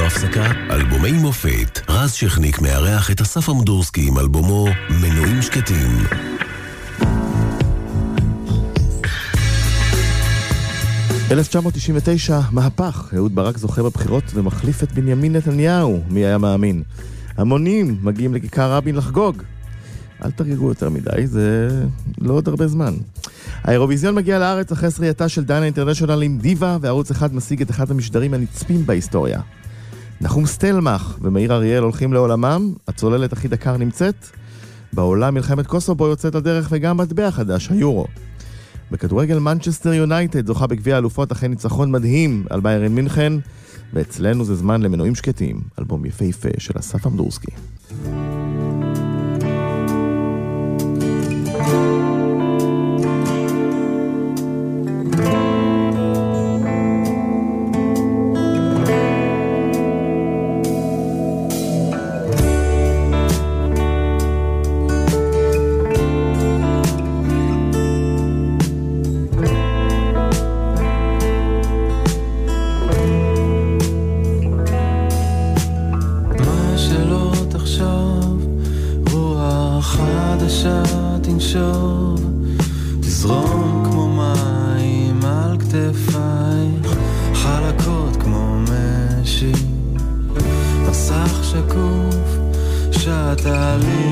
ללא הפסקה, אלבומי מופת. רז שכניק מארח את אסף אמדורסקי עם אלבומו "מנועים שקטים". ב-1999, מהפך. אהוד ברק זוכה בבחירות ומחליף את בנימין נתניהו. מי היה מאמין? המונים מגיעים לכיכר רבין לחגוג. אל תרגגו יותר מדי, זה לא עוד הרבה זמן. האירוויזיון מגיע לארץ אחרי זכייתה של דנה אינטרנשיונל עם דיווה, וערוץ אחד משיג את אחד המשדרים הנצפים בהיסטוריה. נחום סטלמך ומאיר אריאל הולכים לעולמם, הצוללת הכי דקר נמצאת. בעולם מלחמת קוסובו יוצאת לדרך וגם מטבע חדש, היורו. בכדורגל מנצ'סטר יונייטד זוכה בגביע האלופות אחרי ניצחון מדהים על ביירן מינכן, ואצלנו זה זמן למנועים שקטים, אלבום יפהפה של אסף אמדורסקי. Catalina.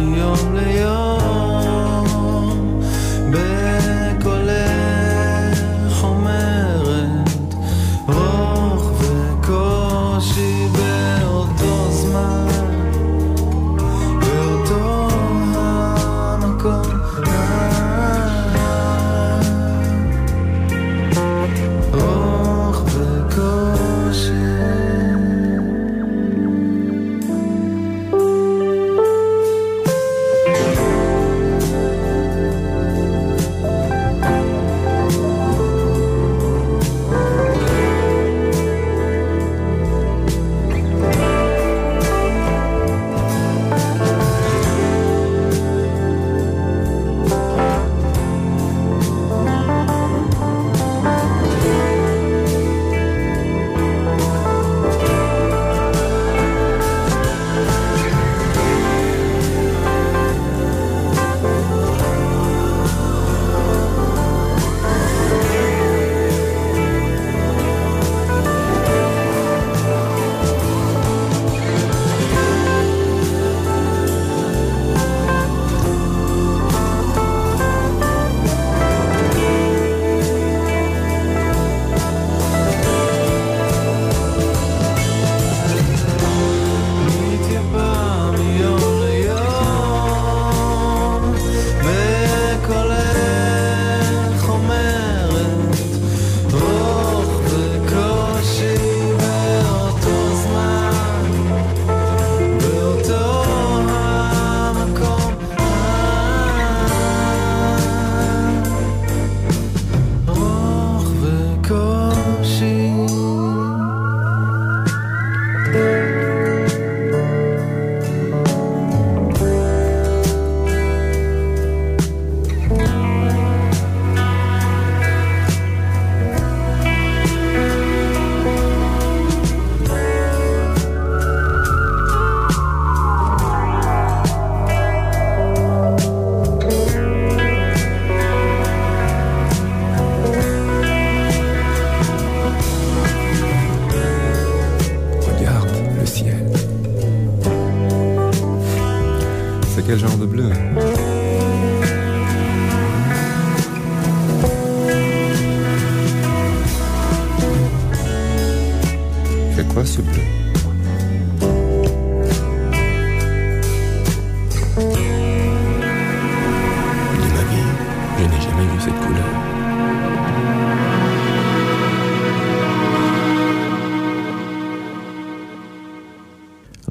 You.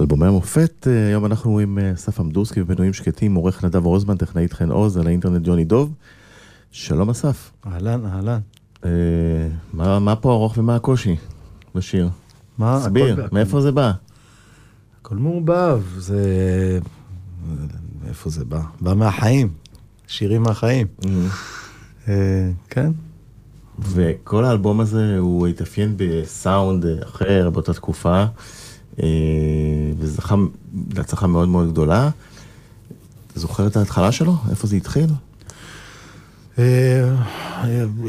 אלבומי המופת, אה, היום אנחנו עם אה, אסף עמדורסקי ומנויים שקטים, עורך נדב רוזמן, טכנאית חן עוז, על האינטרנט ג'וני דוב. שלום אסף. אהלן, אהלן. אה, מה, מה פה ארוך ומה הקושי בשיר? מה? תסביר, הכל- מאיפה זה בא? הכל מעורבב, זה... מאיפה זה בא? בא מהחיים, שירים מהחיים. אה, כן. וכל האלבום הזה הוא התאפיין בסאונד אחר באותה תקופה, וזכה להצלחה מאוד מאוד גדולה. אתה זוכר את ההתחלה שלו? איפה זה התחיל? אה,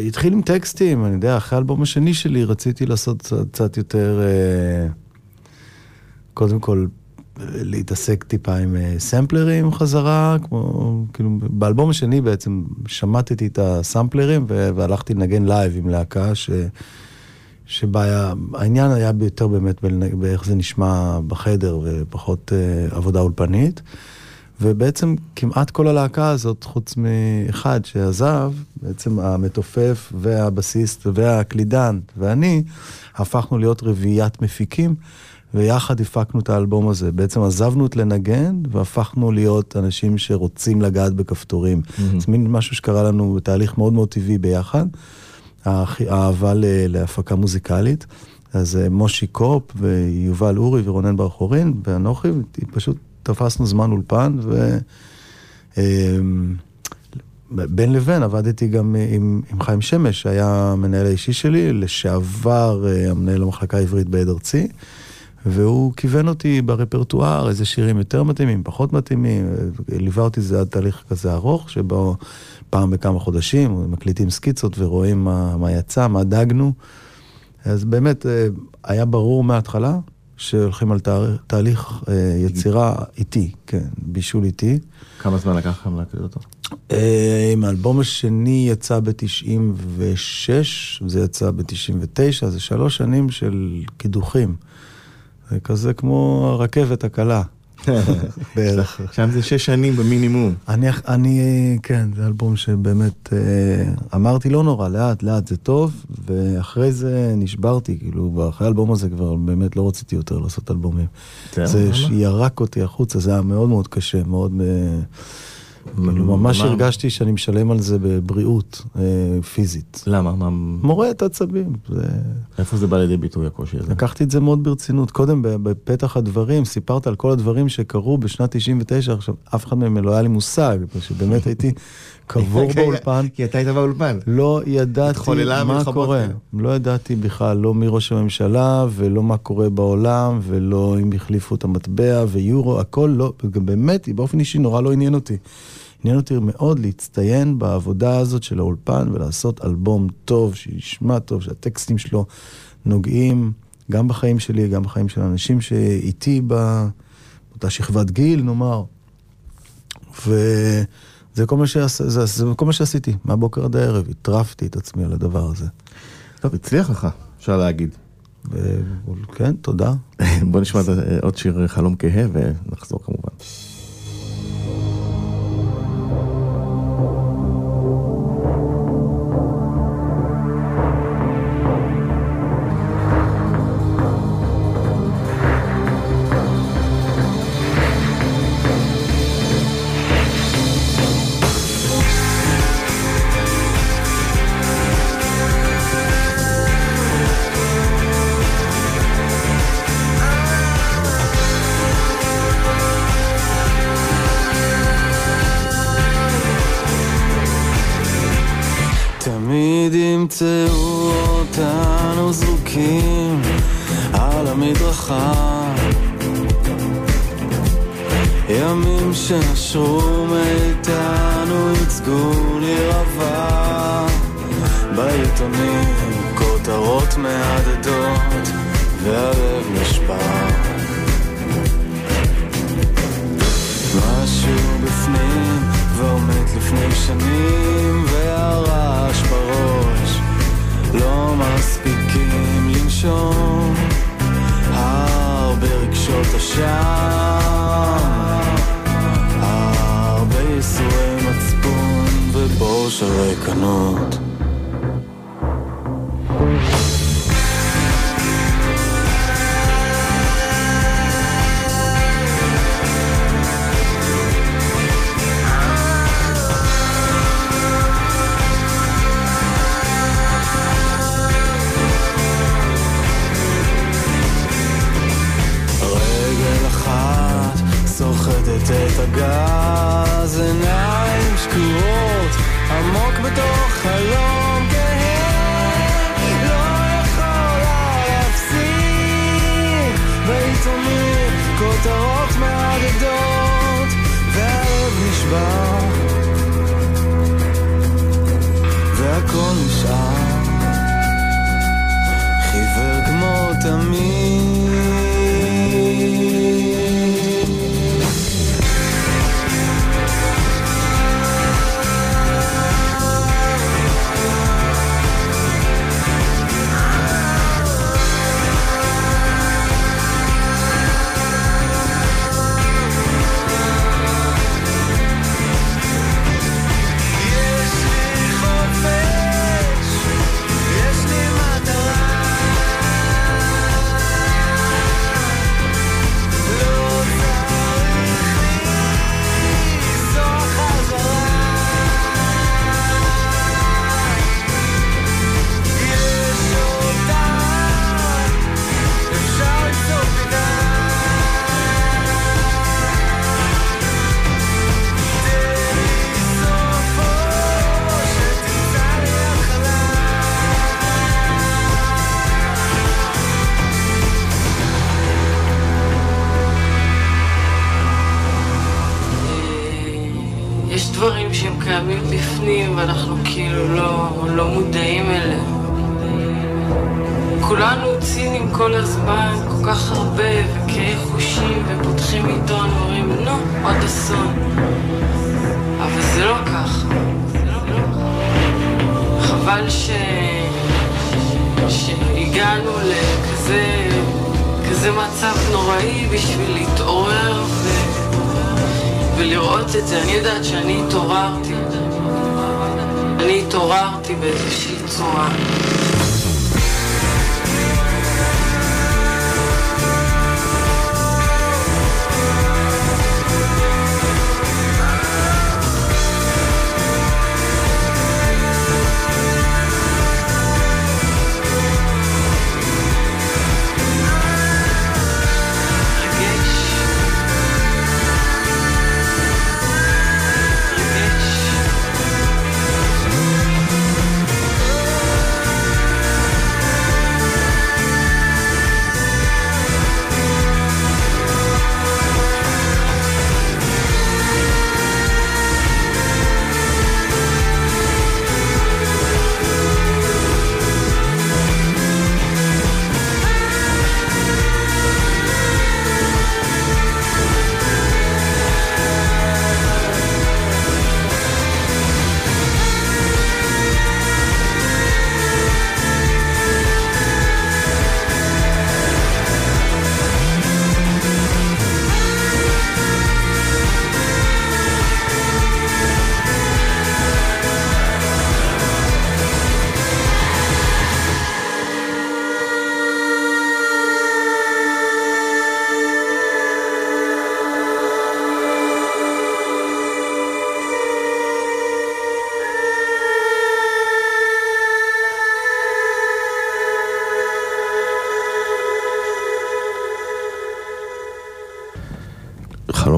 התחיל עם טקסטים, אני יודע, אחרי האלבום השני שלי רציתי לעשות קצת- יותר, אה, קודם כל, אה, להתעסק טיפה עם אה, סמפלרים חזרה, כמו, כאילו, באלבום השני בעצם שמטתי את הסמפלרים והלכתי לנגן live עם להקה ש... שבה היה, יותר באמת באיך זה נשמע בחדר ופחות אה, עבודה אולפנית. ובעצם כמעט כל הלהקה הזאת, חוץ מאחד שעזב, בעצם המתופף והבסיסט והקלידן ואני, הפכנו להיות רביעיית מפיקים, ויחד הפקנו את האלבום הזה. בעצם עזבנו את לנגן, והפכנו להיות אנשים שרוצים לגעת בכפתורים. זה מין משהו שקרה לנו בתהליך מאוד מאוד טבעי ביחד. האהבה להפקה מוזיקלית. אז אה, מושי קופ ויובל אורי ורונן בר חורין ואנוכי, פשוט תפסנו זמן אולפן ו... אמ, בין לבין עבדתי גם עם, עם חיים שמש, שהיה המנהל האישי שלי, לשעבר אה, המנהל המחלקה העברית בעד ארצי, והוא כיוון אותי ברפרטואר, איזה שירים יותר מתאימים, פחות מתאימים, אה, ליווה אותי זה עד תהליך כזה ארוך, שבו פעם בכמה חודשים מקליטים סקיצות ורואים מה, מה יצא, מה דגנו. אז באמת אה, היה ברור מההתחלה שהולכים על תה, תהליך אה, יצירה איטי, כן, בישול איטי. כמה זמן לקח לכם להקליט אותו? אה, אם האלבום השני יצא ב-96, זה יצא ב-99, זה שלוש שנים של קידוחים. זה כזה כמו הרכבת הקלה, בערך. שם זה שש שנים במינימום. אני, אני, כן, זה אלבום שבאמת, אה, אמרתי לא נורא, לאט, לאט, זה טוב, ואחרי זה נשברתי, כאילו, אחרי האלבום הזה כבר באמת לא רציתי יותר לעשות אלבומים. זהו, זה? שירק אותי החוצה, זה היה מאוד מאוד קשה, מאוד... כאילו, ממש הרגשתי שאני משלם על זה בבריאות אה, פיזית. למה? מה... מורט עצבים. איפה זה בא לידי ביטוי הקושי הזה? לקחתי את זה מאוד ברצינות. קודם, בפתח הדברים, סיפרת על כל הדברים שקרו בשנת 99, עכשיו, אף אחד מהם לא היה לי מושג, שבאמת הייתי קבור באולפן. כי אתה היית באולפן. לא ידעתי מה קורה. לא ידעתי בכלל, לא מי ראש הממשלה, ולא מה קורה בעולם, ולא אם החליפו את המטבע ויורו, הכל לא, באמת, באופן אישי נורא לא עניין אותי. עניין אותי מאוד להצטיין בעבודה הזאת של האולפן ולעשות אלבום טוב, שישמע טוב, שהטקסטים שלו נוגעים גם בחיים שלי, גם בחיים של האנשים שאיתי באותה שכבת גיל, נאמר. וזה כל מה, שעש... זה, זה כל מה שעשיתי, מהבוקר עד הערב, הטרפתי את עצמי על הדבר הזה. טוב, הצליח לך, אפשר להגיד. ו... כן, תודה. בוא נשמע את- עוד שיר חלום כהה ונחזור כמובן.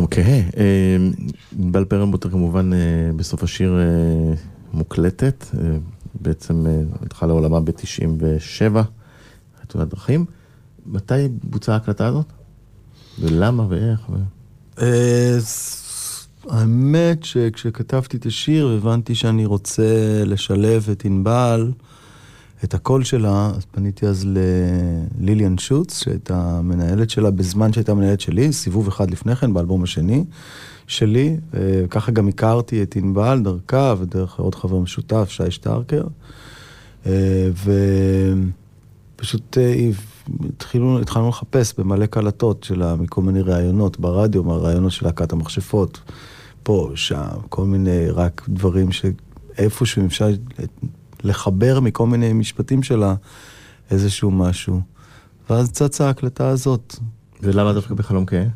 אוקיי, אה, בל פרנבוטר כמובן אה, בסוף השיר אה, מוקלטת, בעצם הלכה לעולמה ב-97, חתונת דרכים. מתי בוצעה ההקלטה הזאת? ולמה ואיך? האמת שכשכתבתי את השיר הבנתי שאני רוצה לשלב את ענבל. את הקול שלה, אז פניתי אז לליליאן שוץ, שהייתה מנהלת שלה בזמן שהייתה מנהלת שלי, סיבוב אחד לפני כן, באלבום השני שלי. ככה גם הכרתי את ענבל דרכה ודרך עוד חבר משותף, שי שטרקר. אה, ופשוט אה, התחילו, התחלנו לחפש במלא קלטות שלה, מכל מיני ראיונות ברדיו, מהראיונות של להקת המכשפות, פה, שם, כל מיני, רק דברים ש... איפשהו אפשר לחבר מכל מיני משפטים שלה איזשהו משהו. ואז צצה ההקלטה הזאת. ולמה דווקא בחלום כהה?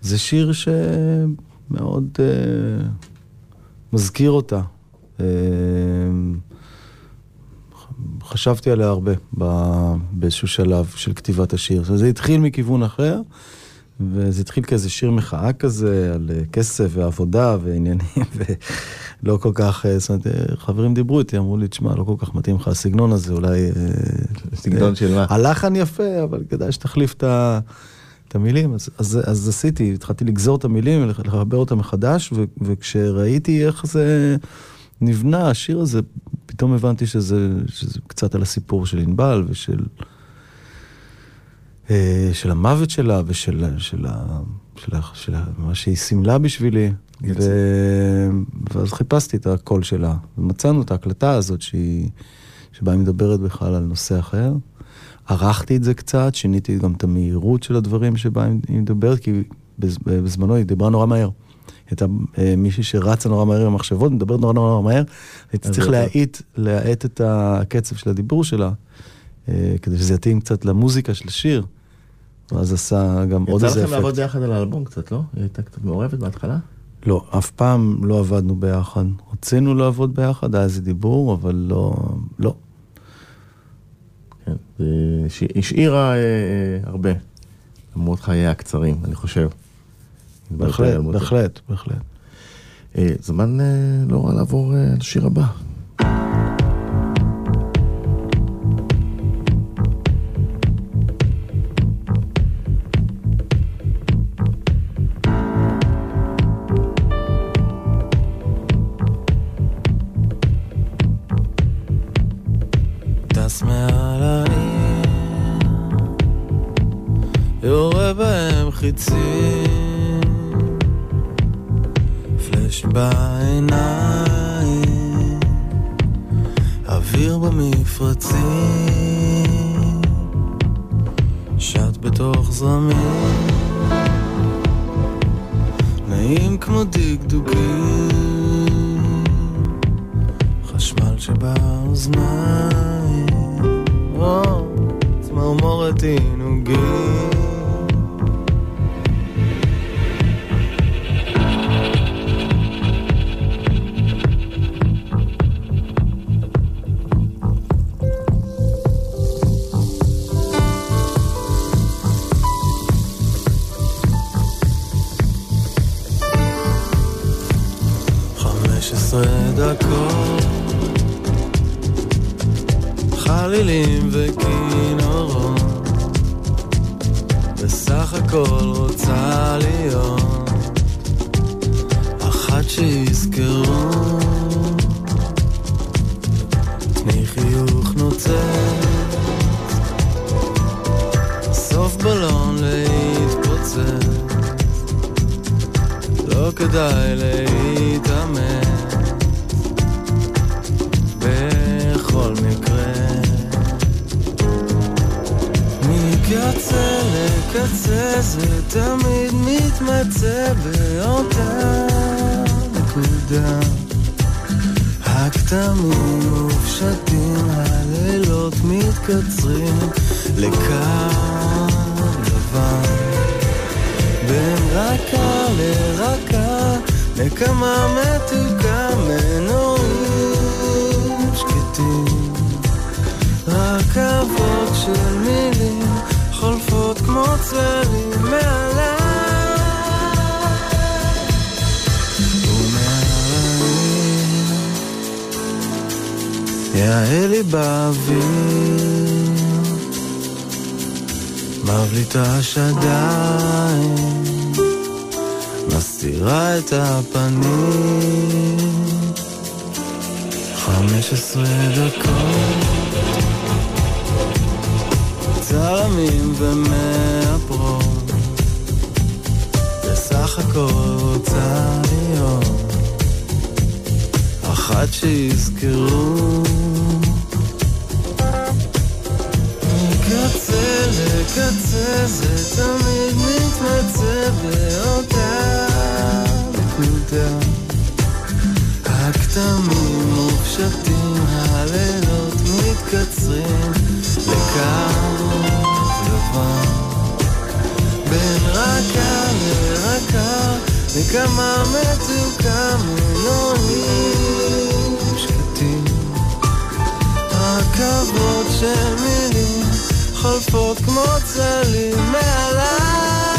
זה שיר שמאוד uh, מזכיר אותה. Uh, חשבתי עליה הרבה באיזשהו שלב של כתיבת השיר. זה התחיל מכיוון אחר, וזה התחיל כאיזה שיר מחאה כזה, על אה, כסף ועבודה ועניינים, ולא כל כך, אה, זאת אומרת, אה, חברים דיברו איתי, אמרו לי, תשמע, לא כל כך מתאים לך הסגנון הזה, אולי... סגנון של מה? הלחן יפה, אבל כדאי שתחליף את ה... את המילים, אז, אז, אז עשיתי, התחלתי לגזור את המילים ולחבר אותם מחדש, ו, וכשראיתי איך זה נבנה, השיר הזה, פתאום הבנתי שזה, שזה קצת על הסיפור של ענבל ושל של המוות שלה ושל של, של, של, ה- מה שהיא סימלה בשבילי. ו... ואז חיפשתי את הקול שלה, ומצאנו את ההקלטה הזאת שהיא, שבה היא מדברת בכלל על נושא אחר. ערכתי את זה קצת, שיניתי גם את המהירות של הדברים שבה היא מדברת, כי בז- בזמנו היא דיברה נורא מהר. הייתה אה, מישהי שרצה נורא מהר עם המחשבות, מדברת נורא נורא מהר, הייתי צריך להאט, להאט את הקצב של הדיבור שלה, אה, כדי שזה יתאים קצת למוזיקה של השיר. ואז עשה גם עוד יצא איזה לכם לעבוד אפקט. ביחד על האלבום קצת, לא? היא הייתה קצת מעורבת בהתחלה? לא, אף פעם לא עבדנו ביחד. רצינו לעבוד ביחד, היה איזה דיבור, אבל לא, לא. כן. והש- השאירה אה, אה, הרבה, למרות חייה הקצרים, אני חושב. בהחלט. בהחלט, בהחלט. אה, זמן לא רע לעבור לשיר הבא. טס מעל העיר, יורה בהם חיצים, פלאש בעיניים, אוויר במפרצים, שט בתוך זרמים, נעים כמו דקדוקים. חשמל שבאוזניים, או צמרמורת עינוגים. מקצה לקצה זה תמיד מתמצא באותה נקודה. הכתמים מופשטים, הלילות מתקצרים לקו לבן בין רכה לרכה, נקמה מתוקה, מנועים שקטים. רכבות של מילים צללים מעליי. ומעליי. יאה לי באוויר. מבליטה שדיים, מסתירה את הפנים. חמש עשרה דקות, צלמים ומאפרות, בסך הכל רוצה להיות אחת שיזכרו. מקצה לקצה זה תמיד מתמצא באותה נקודה. הכתמים מופשטים, הלילות מתקצרים לקו לבן בין רכה לרכה וכמה מתוקה מנונים שקטים רכבות של מילים חולפות כמו צלים מעליי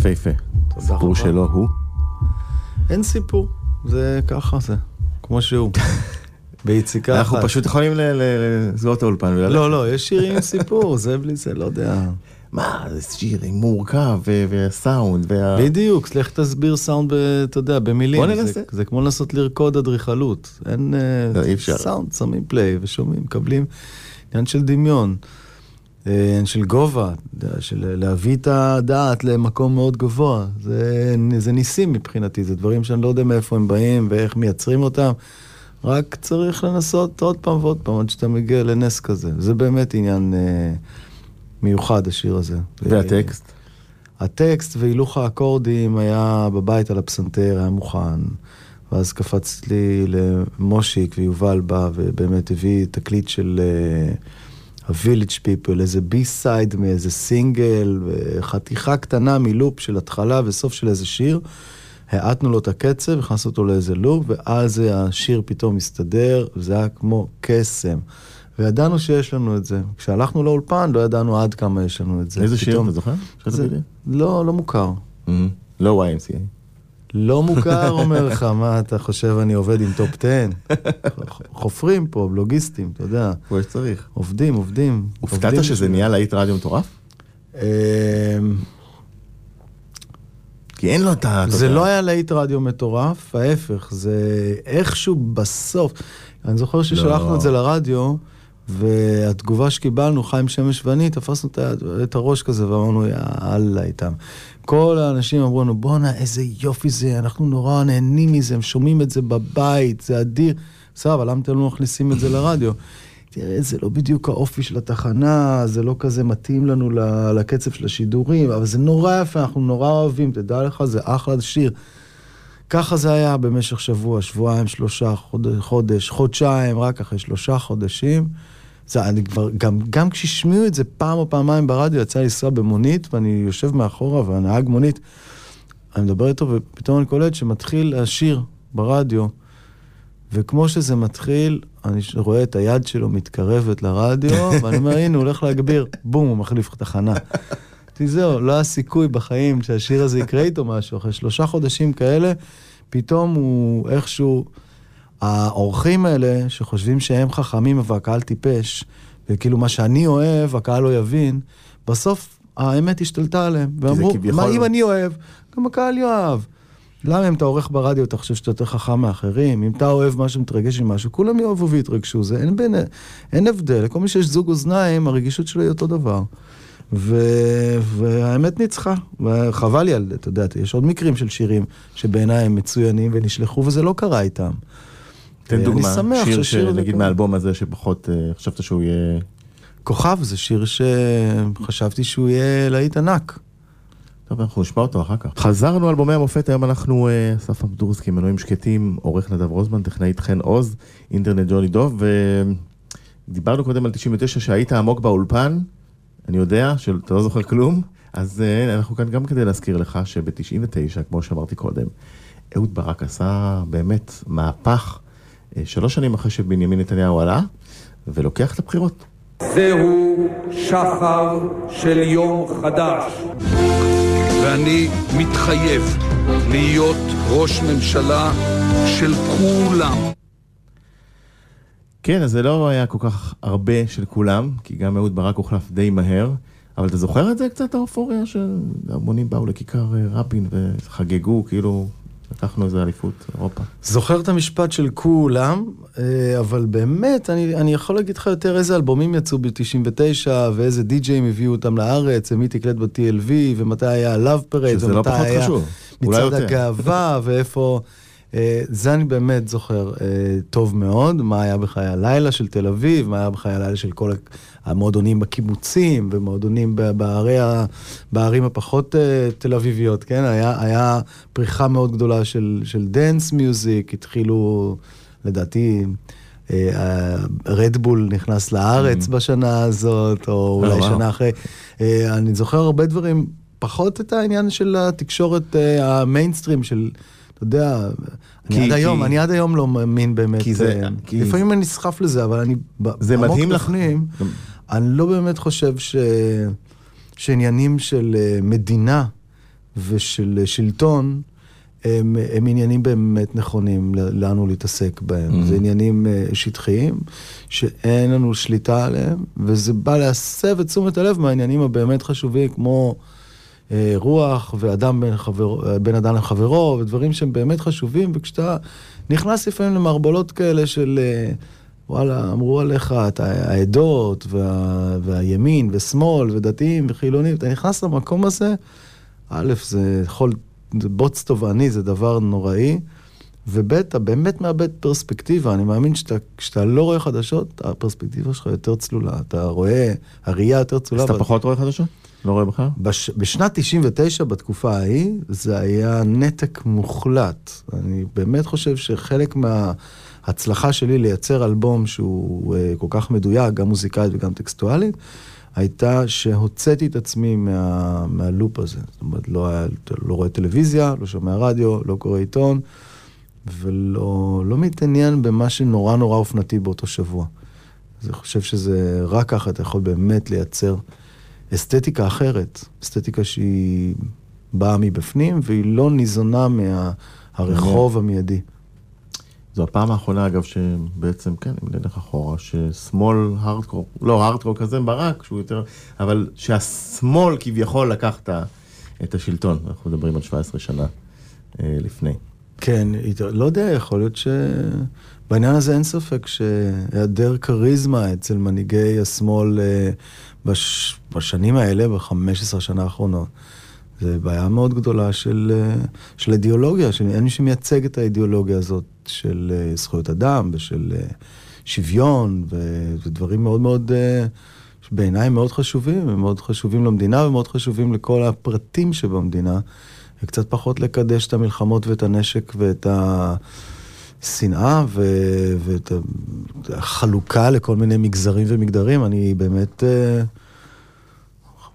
יפהפה. הסיפור רבה. שלו הוא. אין סיפור, זה ככה זה, כמו שהוא. ביציקה אנחנו אחת. פשוט יכולים לסגור את האולפן וללכת. לא, לא, יש שירים עם סיפור, זה בלי זה, לא יודע. מה, זה שיר עם מורכב ו- והסאונד וה... בדיוק, לך תסביר סאונד, אתה יודע, במילים. בוא ננסה. זה כמו לנסות לרקוד אדריכלות. אין... אה, לא, אי אפשר. סאונד, שמים פליי ושומעים, מקבלים עניין של דמיון. אה, של גובה, של להביא את הדעת למקום מאוד גבוה. זה, זה ניסים מבחינתי, זה דברים שאני לא יודע מאיפה הם באים ואיך מייצרים אותם. רק צריך לנסות עוד פעם ועוד פעם עד שאתה מגיע לנס כזה. זה באמת עניין אה, מיוחד, השיר הזה. והטקסט? הטקסט והילוך האקורדים היה בבית על הפסנתר, היה מוכן. ואז קפצתי למושיק ויובל בא ובאמת הביא תקליט של uh, ה-Village People, איזה B-side מאיזה סינגל, וחתיכה קטנה מ loop של התחלה וסוף של איזה שיר. האטנו לו את הקצב, הכנסנו אותו לאיזה loop, ואז השיר פתאום הסתדר, וזה היה כמו קסם. וידענו שיש לנו את זה. כשהלכנו לאולפן לא ידענו עד כמה יש לנו את זה. איזה שיר פתאום- אתה זוכר? שיר זה-? לא, לא מוכר. Mhm. לא YMCA. לא מוכר, אומר לך, מה אתה חושב, אני עובד עם top 10? חופרים פה, בלוגיסטים, אתה יודע. כמו שצריך. עובדים, עובדים. הופתעת שזה נהיה להיט רדיו מטורף? אמ, כי אין לו את ה... זה. לא היה להיט רדיו מטורף, ההפך, זה איכשהו בסוף. אני זוכר ששלחנו לא. את זה לרדיו, והתגובה שקיבלנו, חיים שמש ואני, תפסנו את הראש כזה ואמרנו, יאללה איתם. כל האנשים אמרו לנו, בואנה, איזה יופי זה, אנחנו נורא נהנים מזה, הם שומעים את זה בבית, זה אדיר. בסדר, למה אתם לא מכניסים את זה לרדיו? תראה, זה לא בדיוק האופי של התחנה, זה לא כזה מתאים לנו לקצב של השידורים, אבל זה נורא יפה, אנחנו נורא אוהבים, תדע לך, זה אחלה שיר. ככה זה היה במשך שבוע, שבועיים, שלושה, חודש, חודש חודשיים, רק אחרי שלושה חודשים. זה, אני כבר, גם, גם כשהשמיעו את זה פעם או פעמיים ברדיו, יצא לנסוע במונית, ואני יושב מאחורה, והנהג מונית, אני מדבר איתו, ופתאום אני קולט שמתחיל השיר ברדיו, וכמו שזה מתחיל, אני רואה את היד שלו מתקרבת לרדיו, ואני אומר, הנה, הוא הולך להגביר, בום, הוא מחליף תחנה. אמרתי, זהו, לא היה סיכוי בחיים שהשיר הזה יקרה איתו משהו. אחרי שלושה חודשים כאלה, פתאום הוא איכשהו... האורחים האלה, שחושבים שהם חכמים והקהל טיפש, וכאילו מה שאני אוהב, הקהל לא יבין, בסוף האמת השתלטה עליהם. ואמרו, מה אם אני אוהב, גם הקהל יאהב. למה אם אתה עורך ברדיו, אתה חושב שאתה יותר חכם מאחרים? אם אתה אוהב משהו, מתרגש עם משהו, כולם יאהבו ויתרגשו. זה אין, בין, אין הבדל. לכל מי שיש זוג אוזניים, הרגישות שלו היא אותו דבר. ו... והאמת ניצחה, וחבל לי על זה, אתה יודע, יש עוד מקרים של שירים שבעיניי הם מצוינים ונשלחו, וזה לא קרה איתם. תן דוגמה, שיר שנגיד. מהאלבום הזה שפחות אה, חשבת שהוא יהיה... כוכב זה שיר שחשבתי שהוא יהיה להיט ענק. טוב, אנחנו נשמע אותו אחר כך. חזרנו אלבומי המופת, היום אנחנו אה, אסף אמדורסקי, מנועים שקטים, עורך נדב רוזמן, טכנאית חן עוז, אינטרנט ג'וני דוב, ודיברנו קודם על 99 שהיית עמוק באולפן, אני יודע שאתה לא זוכר כלום, אז אה, אנחנו כאן גם כדי להזכיר לך שב-99, כמו שאמרתי קודם, אהוד ברק עשה באמת מהפך, שלוש שנים אחרי שבנימין נתניהו עלה, ולוקח את הבחירות. זהו שחר של יום חדש. ואני מתחייב להיות ראש ממשלה של כולם. כן, אז זה לא היה כל כך הרבה של כולם, כי גם אהוד ברק הוחלף די מהר, אבל אתה זוכר את זה קצת, האופוריה שהמונים באו לכיכר אה, רבין וחגגו, כאילו, לקחנו איזה אליפות אירופה. זוכר את המשפט של כולם, אה, אבל באמת, אני, אני יכול להגיד לך יותר איזה אלבומים יצאו ב-99, ואיזה די-ג'אים הביאו אותם לארץ, ומי תקלט ב-TLV, ומתי היה שזה לא ומתי פחות היה חשוב, אולי מצעד. הגאווה, ואיפה... אה, זה אני באמת זוכר אה, טוב מאוד, מה היה בחיי הלילה של תל אביב, מה היה בחיי הלילה של כל המועדונים בקיבוצים, ומועדונים בערי בערים הפחות אה, תל אביביות, כן? היה, היה פריחה מאוד גדולה של, של dance music, התחילו, לדעתי, רדבול נכנס לארץ בשנה הזאת, או אולי Mm. שנה אחרי. אני זוכר הרבה דברים, פחות את העניין של התקשורת המיינסטרים של... אתה יודע, כי- אני עד היום, כי- אני עד היום לא מאמין באמת. כי זה- אה, כי- לפעמים אני נסחף לזה, אבל אני זה מדהים לך. בפנים, אני לא באמת חושב ש... שעניינים של אה, מדינה ושל אה, שלטון הם, הם עניינים באמת נכונים לנו להתעסק בהם. Mhm. זה עניינים שטחיים שאין לנו שליטה עליהם, וזה בא להסב את תשומת הלב מהעניינים הבאמת חשובים, כמו רוח ואדם בין, חבר, אה, בין אדם לחברו, ודברים שהם באמת חשובים, וכשאתה נכנס לפעמים למערבולות כאלה של... אה, וואלה, אמרו עליך, אתה, העדות, וה, והימין, ושמאל, ודתיים, וחילונים, אתה נכנס למקום הזה, א', זה יכול, זה בוץ תובעני, זה דבר נוראי, וב', אתה באמת מאבד פרספקטיבה. אני מאמין שאתה, לא רואה חדשות, הפרספקטיבה שלך יותר צלולה. אתה רואה, הראייה יותר צלולה. אז אתה פחות רואה חדשות? לא רואה בכלל? בש... בשנת 99, בתקופה ההיא, זה היה נתק מוחלט. אני באמת חושב שחלק מההצלחה שלי לייצר אלבום שהוא uh, כל כך מדויק, גם מוזיקלית וגם טקסטואלית, הייתה שהוצאתי את עצמי מה... מהלופ הזה. זאת אומרת, לא, היה, לא רואה טלוויזיה, לא שומע רדיו, לא קורא עיתון, ולא לא מתעניין במה שנורא נורא אופנתי באותו שבוע. אני חושב שזה רק ככה אתה יכול באמת לייצר אסתטיקה אחרת, אסתטיקה שהיא באה מבפנים, והיא לא ניזונה מהרחוב המיידי. זו הפעם האחרונה, אגב, שבעצם, כן, אם נלך אחורה, ששמאל הארדקור, לא הארדקור כזה ברק, שהוא יותר, אבל שהשמאל כביכול לקח את השלטון. אנחנו מדברים על 17 שנה אה, לפני. כן, לא יודע, יכול להיות ש... בעניין הזה אין ספק שהיעדר כריזמה אצל מנהיגי השמאל אה, בש... בשנים האלה, ב-15 שנה האחרונות, זה בעיה מאוד גדולה של, אה, של אידיאולוגיה, שאין מי שמייצג את האידיאולוגיה הזאת של אה, זכויות אדם ושל אה, שוויון, ו- ודברים מאוד מאוד, בעיניי מאוד חשובים, הם מאוד חשובים למדינה ומאוד חשובים לכל הפרטים שבמדינה. וקצת פחות לקדש את המלחמות ואת הנשק ואת השנאה ו- ואת החלוקה לכל מיני מגזרים ומגדרים. אני באמת אה,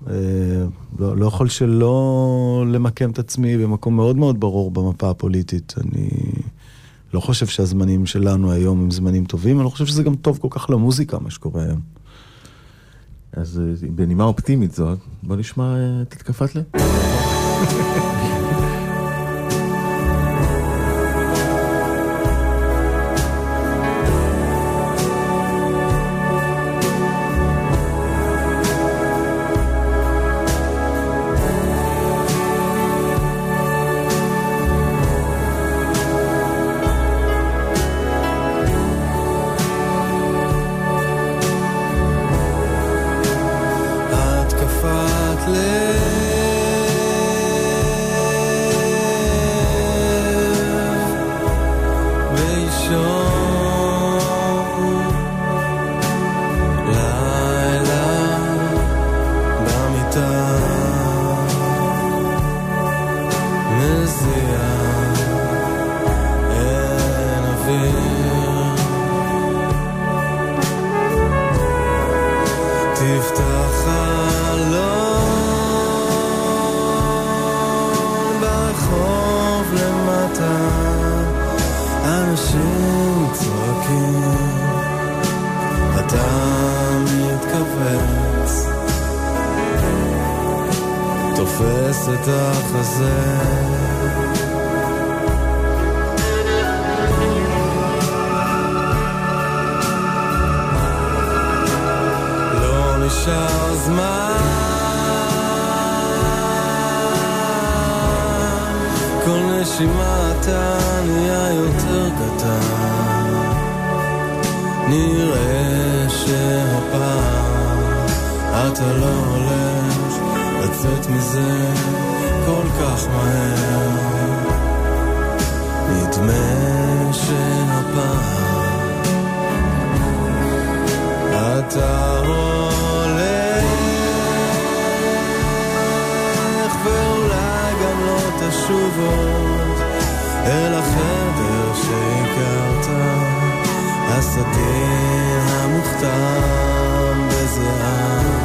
אה, לא, לא יכול שלא למקם את עצמי במקום מאוד מאוד ברור במפה הפוליטית. אני לא חושב שהזמנים שלנו היום הם זמנים טובים, אני לא חושב שזה גם טוב כל כך למוזיקה, מה שקורה היום. אז אה, בנימה אופטימית זאת, בוא נשמע אה, את התקפת לב. את החזה. לא נשאר זמן. כל נשימה אתה נהיה יותר קטן. נראה שהפעם אתה לא הולך לצאת מזה כל כך מהר. נדמה שהפעם אתה הולך ואולי גם לא תשוב עוד אל החדר שהכרת. הסדין המוכתם בזיעה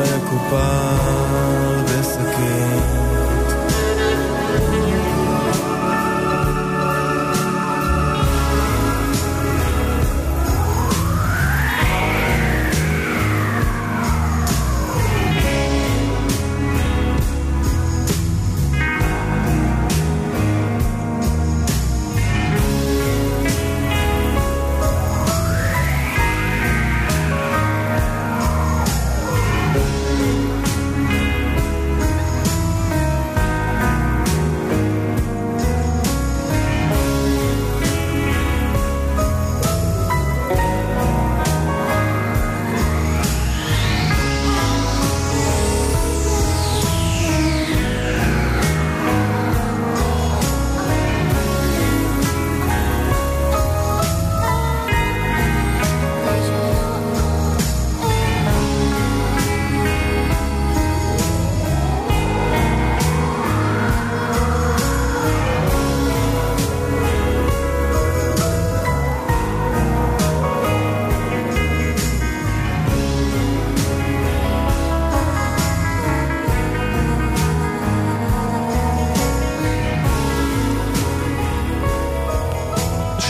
copain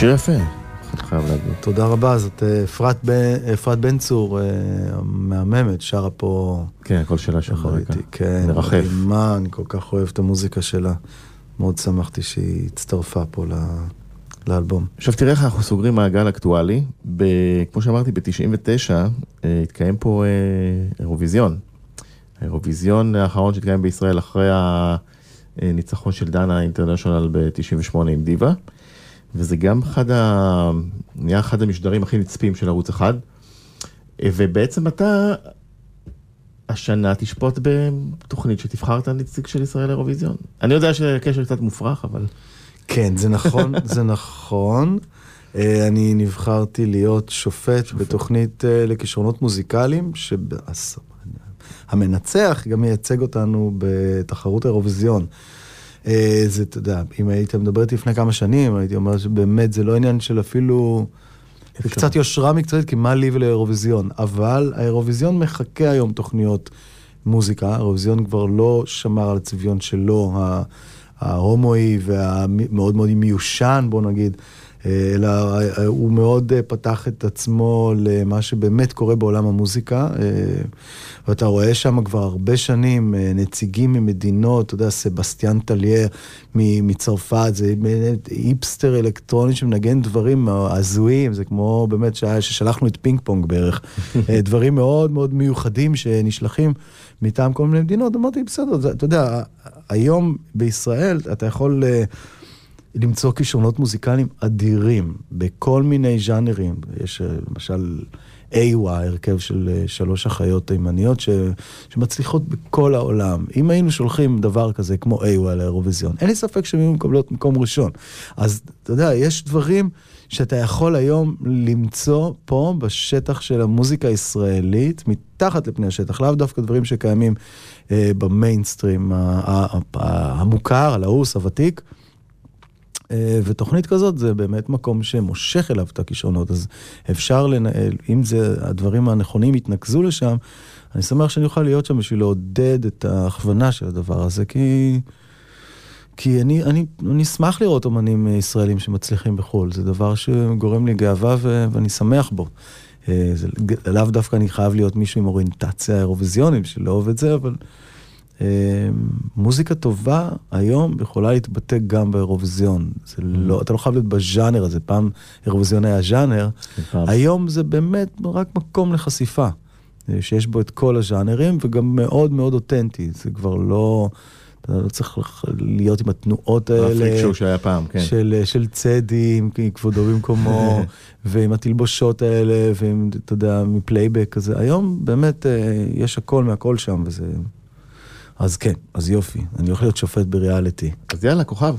שיר יפה, חייב להגיד. תודה רבה, זאת אה, אפרת בן- אפרת בן צור, אה, המהממת, שרה פה כן, הכל שאלה של יחד ברקע. איתי. כן, מרחף. מדהימה, אני כל כך אוהב את המוזיקה שלה. מאוד שמחתי שהיא הצטרפה פה ל- לאלבום. עכשיו תראה איך אנחנו סוגרים מעגל אקטואלי. ב... כמו שאמרתי, ב-99 התקיים פה אה, אירוויזיון. האירוויזיון האחרון שהתקיים בישראל אחרי הניצחון של דנה אינטרנשיונל ב-98 עם דיווה. וזה גם אחד ה... נהיה אחד המשדרים הכי נצפים של ערוץ אחד. ובעצם אתה השנה תשפוט בתוכנית שתבחר את הנציג של ישראל לאירוויזיון. אני יודע שהקשר קצת מופרך, אבל... כן, זה נכון, זה נכון. אה, אני נבחרתי להיות שופט בתוכנית אה, לכישרונות מוזיקליים, שהמנצח גם מייצג אותנו בתחרות האירוויזיון. אה, זה, אתה יודע, אם היית מדבר איתי לפני כמה שנים, הייתי אומר שבאמת זה לא עניין של אפילו... זה קצת יושרה מקצועית, כי מה לי ולאירוויזיון? אבל האירוויזיון מחכה היום תוכניות מוזיקה, האירוויזיון כבר לא שמר על הצביון שלו, ההומואי והמאוד מאוד מיושן, בוא נגיד, אלא אה, הוא מאוד אה, פתח את עצמו למה שבאמת קורה בעולם המוזיקה, אה, ואתה רואה שם כבר הרבה שנים אה, נציגים ממדינות, אתה יודע, סבסטיאן טלייר מ- מצרפת, זה היפסטר אלקטרוני שמנגן דברים הזויים, זה כמו באמת ששלחנו את פינג פונג בערך, אה, דברים מאוד מאוד מיוחדים שנשלחים מטעם כל מיני מדינות, אמרתי, בסדר, אתה יודע, היום בישראל אתה יכול... אה, למצוא כישרונות מוזיקליים אדירים בכל מיני ז'אנרים. יש אה, למשל איווה, הרכב של אה, שלוש אחיות תימניות ש... שמצליחות בכל העולם. אם היינו שולחים דבר כזה כמו איווה לאירוויזיון, אין לי ספק שהן היו מקבלות מקום ראשון. אז אתה יודע, יש דברים שאתה יכול היום למצוא פה בשטח של המוזיקה הישראלית, מתחת לפני השטח, לאו דווקא דברים שקיימים אה, במיינסטרים המוכר, הלעוס, הוותיק. אה, ותוכנית כזאת זה באמת מקום שמושך אליו את הכישרונות, אז אפשר לנהל, אם זה הדברים הנכונים יתנקזו לשם, אני שמח שאני אוכל להיות שם בשביל לעודד את ההכוונה של הדבר הזה, כי, כי אני, אני, אני אשמח לראות אומנים ישראלים שמצליחים בחו"ל, זה דבר שגורם לי גאווה ו, ואני שמח בו. אה, זה לאו דווקא אני חייב להיות מישהו עם אוריינטציה אירוויזיונית, שלא אוהב את זה, אבל... אה, מוזיקה טובה היום יכולה להתבטא גם באירוויזיון. זה לא, אתה לא חייב להיות בז'אנר הזה, פעם אירוויזיון היה ז'אנר, פעם. היום זה באמת רק מקום לחשיפה, אה, שיש בו את כל הז'אנרים וגם מאוד מאוד אותנטי, זה כבר לא, אתה לא צריך להיות עם התנועות הפריק האלה. show שהיה פעם, כן. של, של צדי, עם כבודו במקומו, ועם התלבושות האלה, ועם, אתה יודע, מפלייבק כזה. היום באמת אה, יש הכל מהכל שם, וזה... אז כן, אז יופי, אני הולך להיות שופט בריאליטי. אז יאללה, כוכב.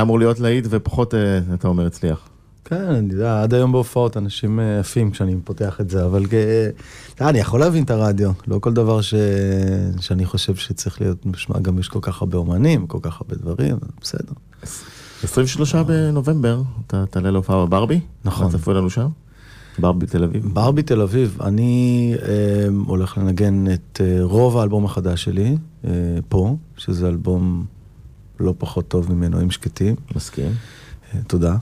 היה אמור להיות להיט ופחות, אה, אתה אומר, הצליח. כן, אני יודע, עד היום בהופעות אנשים אה, עפים כשאני פותח את זה, אבל אה, אתה יודע, אני יכול להבין את הרדיו, לא כל דבר ש... שאני חושב שצריך להיות נשמע, גם יש כל כך הרבה אומנים, כל כך הרבה דברים, בסדר. 23 בנובמבר, אתה תעלה להופעה בברבי? נכון. מה צפוי לנו שם? ברבי תל אביב? ברבי תל אביב, אני אה, הולך לנגן את אה, רוב האלבום החדש שלי, אה, פה, שזה אלבום לא פחות טוב ממנועים שקטים. מסכים. אה, תודה.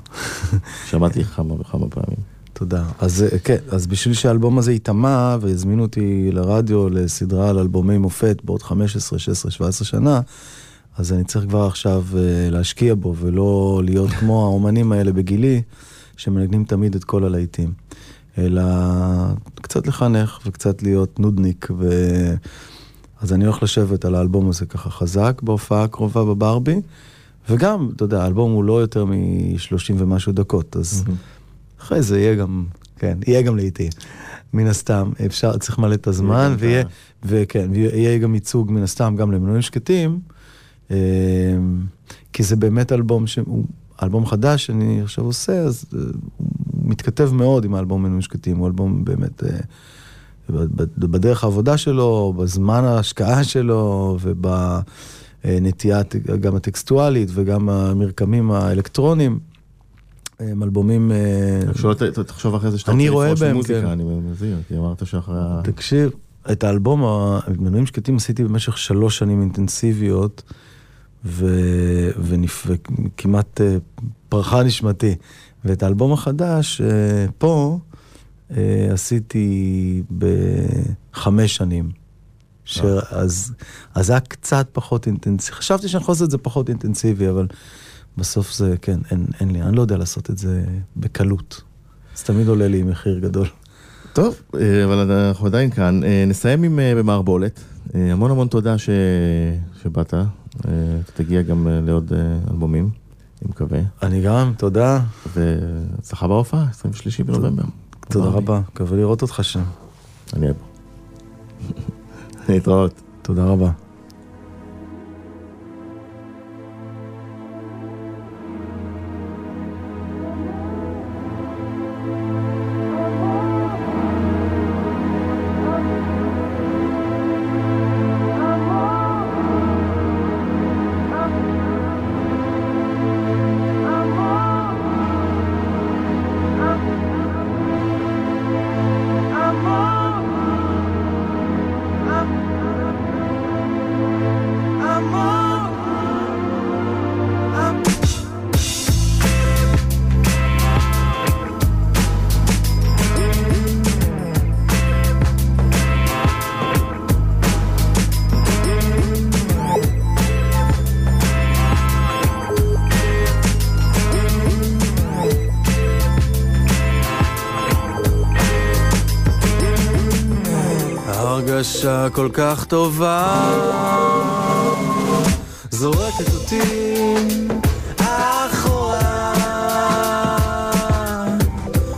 שמעתי כמה וכמה פעמים. תודה. אז אה, כן, אז בשביל שהאלבום הזה ייטמע והזמינו אותי לרדיו לסדרה על אלבומי מופת בעוד 15, 16, 17 שנה, אז אני צריך כבר עכשיו אה, להשקיע בו ולא להיות כמו האומנים האלה בגילי, שמנגנים תמיד את כל הלהיטים. אלא קצת לחנך וקצת להיות נודניק. ו... אז אני הולך לשבת על האלבום הזה ככה חזק בהופעה הקרובה בברבי, וגם, אתה יודע, האלבום הוא לא יותר מ-30 ומשהו דקות, אז אחרי זה יהיה גם, כן, יהיה גם לעיתי, מן הסתם, אפשר, צריך למלא את הזמן, ויהיה, וכן, ויהיה גם ייצוג מן הסתם גם למנויים שקטים, אה, כי זה באמת אלבום שהוא, אלבום חדש שאני עכשיו עושה, אז אה, הוא מתכתב מאוד עם האלבום מנויים שקטים, הוא אלבום באמת... בדרך העבודה שלו, בזמן ההשקעה שלו ובנטייה גם הטקסטואלית וגם המרקמים האלקטרוניים. הם אלבומים... אה, תחשוב אחרי זה שאתה רוצה לפרוש מוזיקה, כן. אני מזהיר, כי אמרת שאחרי ה... תקשיב, את האלבום, מנויים שקטים עשיתי במשך שלוש שנים אינטנסיביות. וכמעט אה, פרחה נשמתי. ואת האלבום החדש, אה, פה, עשיתי בחמש שנים. ש... אז, אז זה היה קצת פחות אינטנסיבי. חשבתי שאני יכול לעשות את זה פחות אינטנסיבי, אבל בסוף זה, כן, אין, אין לי, אני לא יודע לעשות את זה בקלות. זה תמיד עולה לי מחיר גדול. טוב, אה, אבל אנחנו עדיין כאן. אה, נסיים עם אה, במערבולת. אה, המון המון תודה ש... שבאת. אה, תגיע גם אה, לעוד אה, אלבומים, אני מקווה. אני גם, תודה. והצלחה בהופעה, 23 בנובמבר. תודה. רבה, מקווה לראות אותך שם. אני אהיה פה. להתראות. תודה רבה. הרגשה כל כך טובה, זורקת אותי אחורה,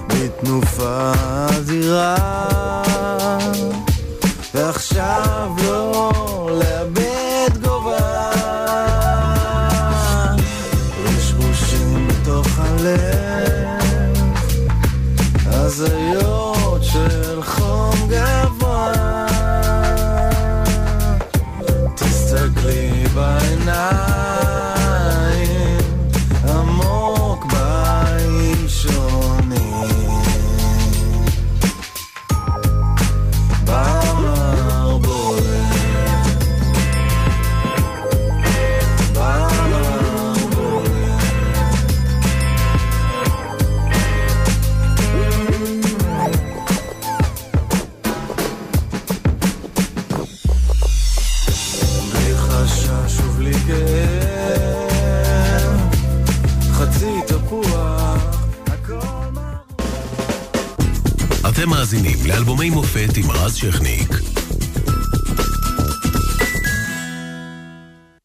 בתנופה אדירה,